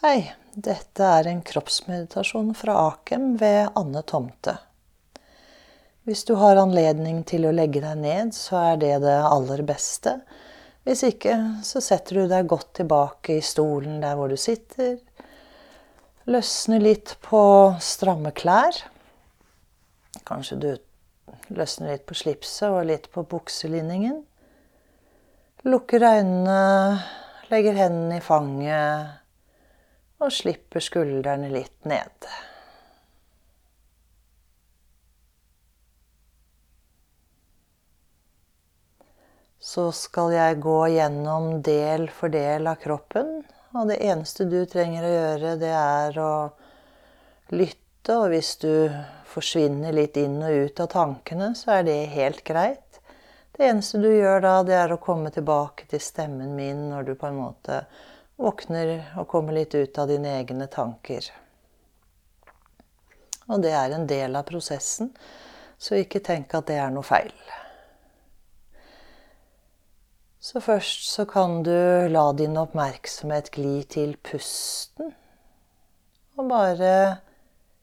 Hei, dette er en kroppsmeditasjon fra Akem ved Anne Tomte. Hvis du har anledning til å legge deg ned, så er det det aller beste. Hvis ikke, så setter du deg godt tilbake i stolen der hvor du sitter. Løsner litt på stramme klær. Kanskje du løsner litt på slipset og litt på bukselinningen. Lukker øynene, legger hendene i fanget og slipper skuldrene litt ned. Så skal jeg gå gjennom del for del av kroppen. Og det eneste du trenger å gjøre, det er å lytte. Og hvis du forsvinner litt inn og ut av tankene, så er det helt greit. Det eneste du gjør da, det er å komme tilbake til stemmen min når du på en måte våkner og kommer litt ut av dine egne tanker. Og det er en del av prosessen, så ikke tenk at det er noe feil. Så først så kan du la din oppmerksomhet gli til pusten. Og bare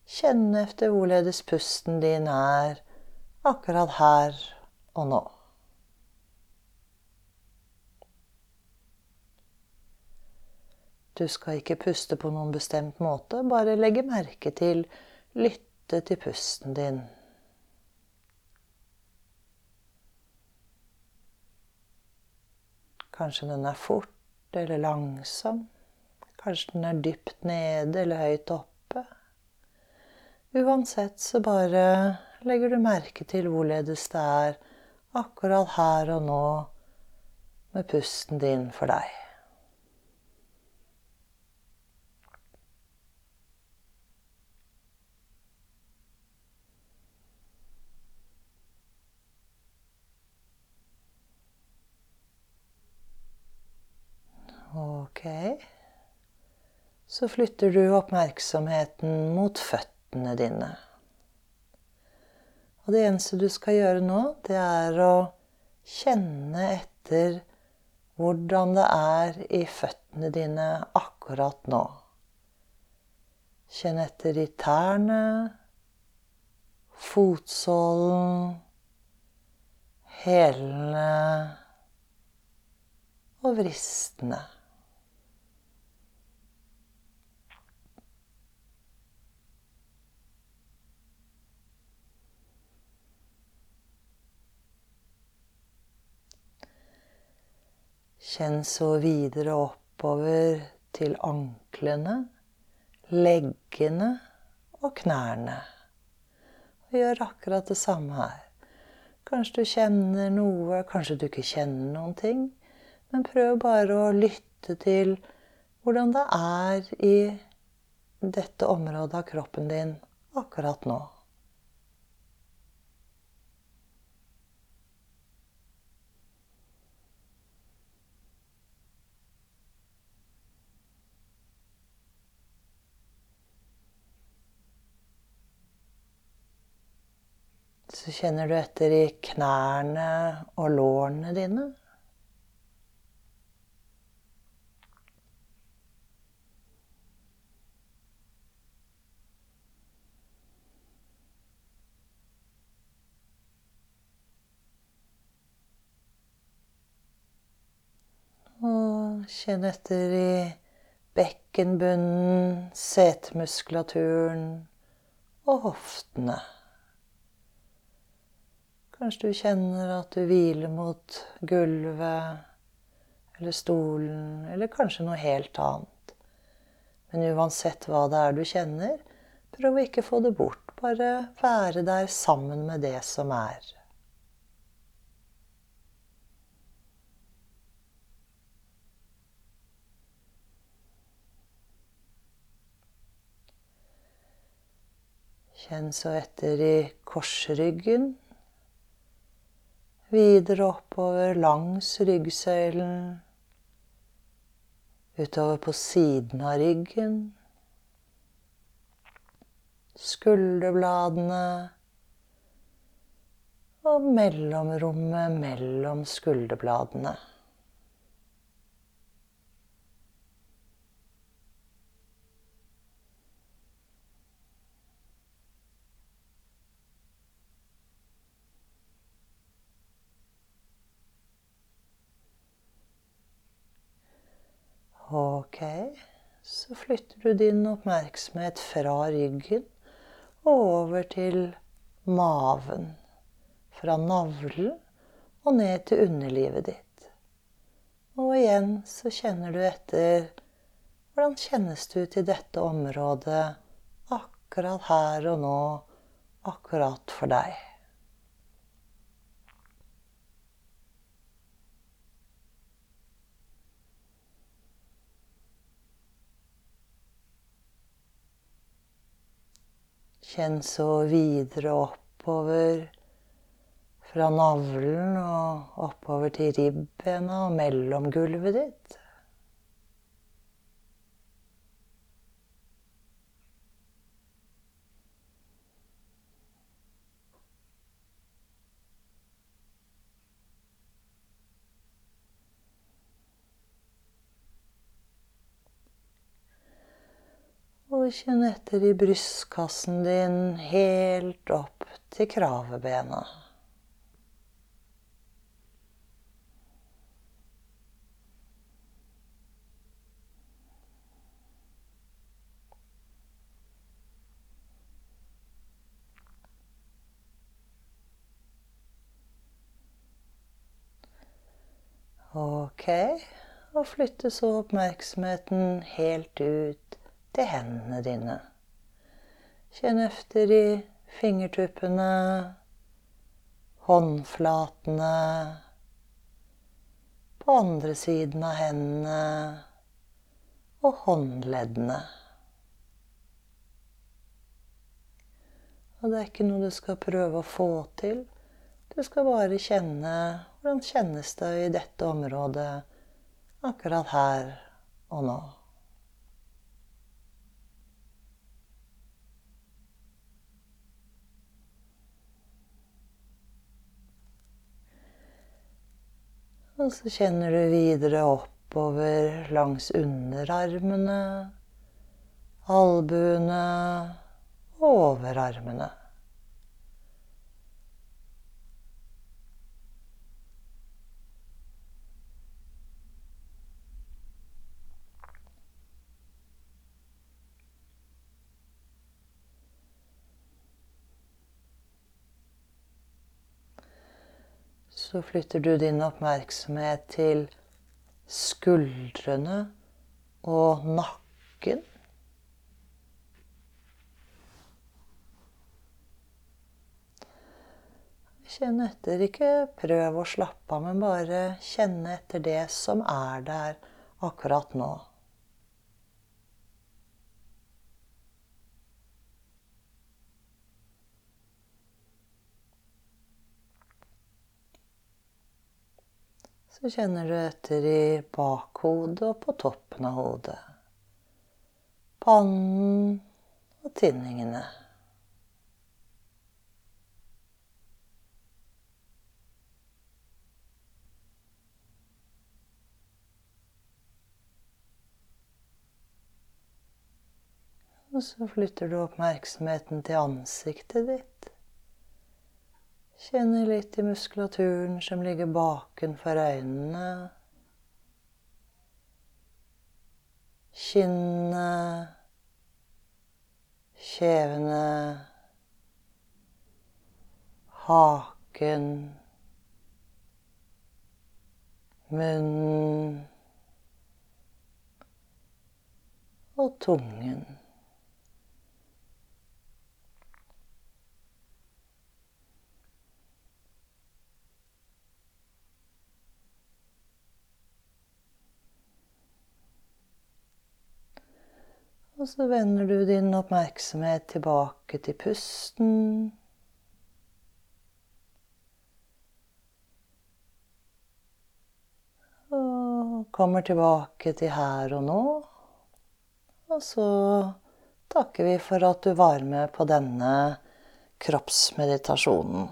kjenne etter hvorledes pusten din er akkurat her og nå. Du skal ikke puste på noen bestemt måte, bare legge merke til, lytte til pusten din. Kanskje den er fort eller langsom. Kanskje den er dypt nede eller høyt oppe. Uansett så bare legger du merke til hvorledes det er akkurat her og nå med pusten din for deg. Ok. Så flytter du oppmerksomheten mot føttene dine. Og det eneste du skal gjøre nå, det er å kjenne etter hvordan det er i føttene dine akkurat nå. Kjenn etter i tærne, fotsålen, hælene og vristene. Kjenn så videre oppover til anklene, leggene og knærne. Og gjør akkurat det samme her. Kanskje du kjenner noe, kanskje du ikke kjenner noen ting. Men prøv bare å lytte til hvordan det er i dette området av kroppen din akkurat nå. Så kjenner du etter i knærne og lårene dine. Kjenn etter i bekkenbunnen, setemuskulaturen og hoftene. Kanskje du kjenner at du hviler mot gulvet eller stolen, eller kanskje noe helt annet. Men uansett hva det er du kjenner, prøv å ikke få det bort. Bare være der sammen med det som er. Kjenn så etter i korsryggen videre oppover langs ryggsøylen, utover på siden av ryggen, skulderbladene og mellomrommet mellom skulderbladene. Ok, så flytter du din oppmerksomhet fra ryggen og over til maven. Fra navlen og ned til underlivet ditt. Og igjen så kjenner du etter hvordan kjennes det ut i dette området akkurat her og nå, akkurat for deg. Kjenn så videre oppover fra navlen og oppover til ribbena og mellom gulvet ditt. Og kjenn etter i brystkassen din helt opp til kravebena. Ok, og flytte så oppmerksomheten helt ut til hendene dine. Kjenn efter i fingertuppene, håndflatene, på andre siden av hendene og håndleddene. Og det er ikke noe du skal prøve å få til. Du skal bare kjenne hvordan kjennes det i dette området akkurat her og nå. Og så kjenner du videre oppover langs underarmene, albuene og overarmene. Så flytter du din oppmerksomhet til skuldrene og nakken. Kjenn etter. Ikke prøv å slappe av, men bare kjenne etter det som er der akkurat nå. Så kjenner du etter i bakhodet og på toppen av hodet. Pannen og tinningene. Og så flytter du oppmerksomheten til ansiktet ditt. Kjenner litt i muskulaturen som ligger bakenfor øynene. Kinnet, kjevene, haken, munnen og tungen. Og så vender du din oppmerksomhet tilbake til pusten. Og kommer tilbake til her og nå. Og så takker vi for at du var med på denne kroppsmeditasjonen.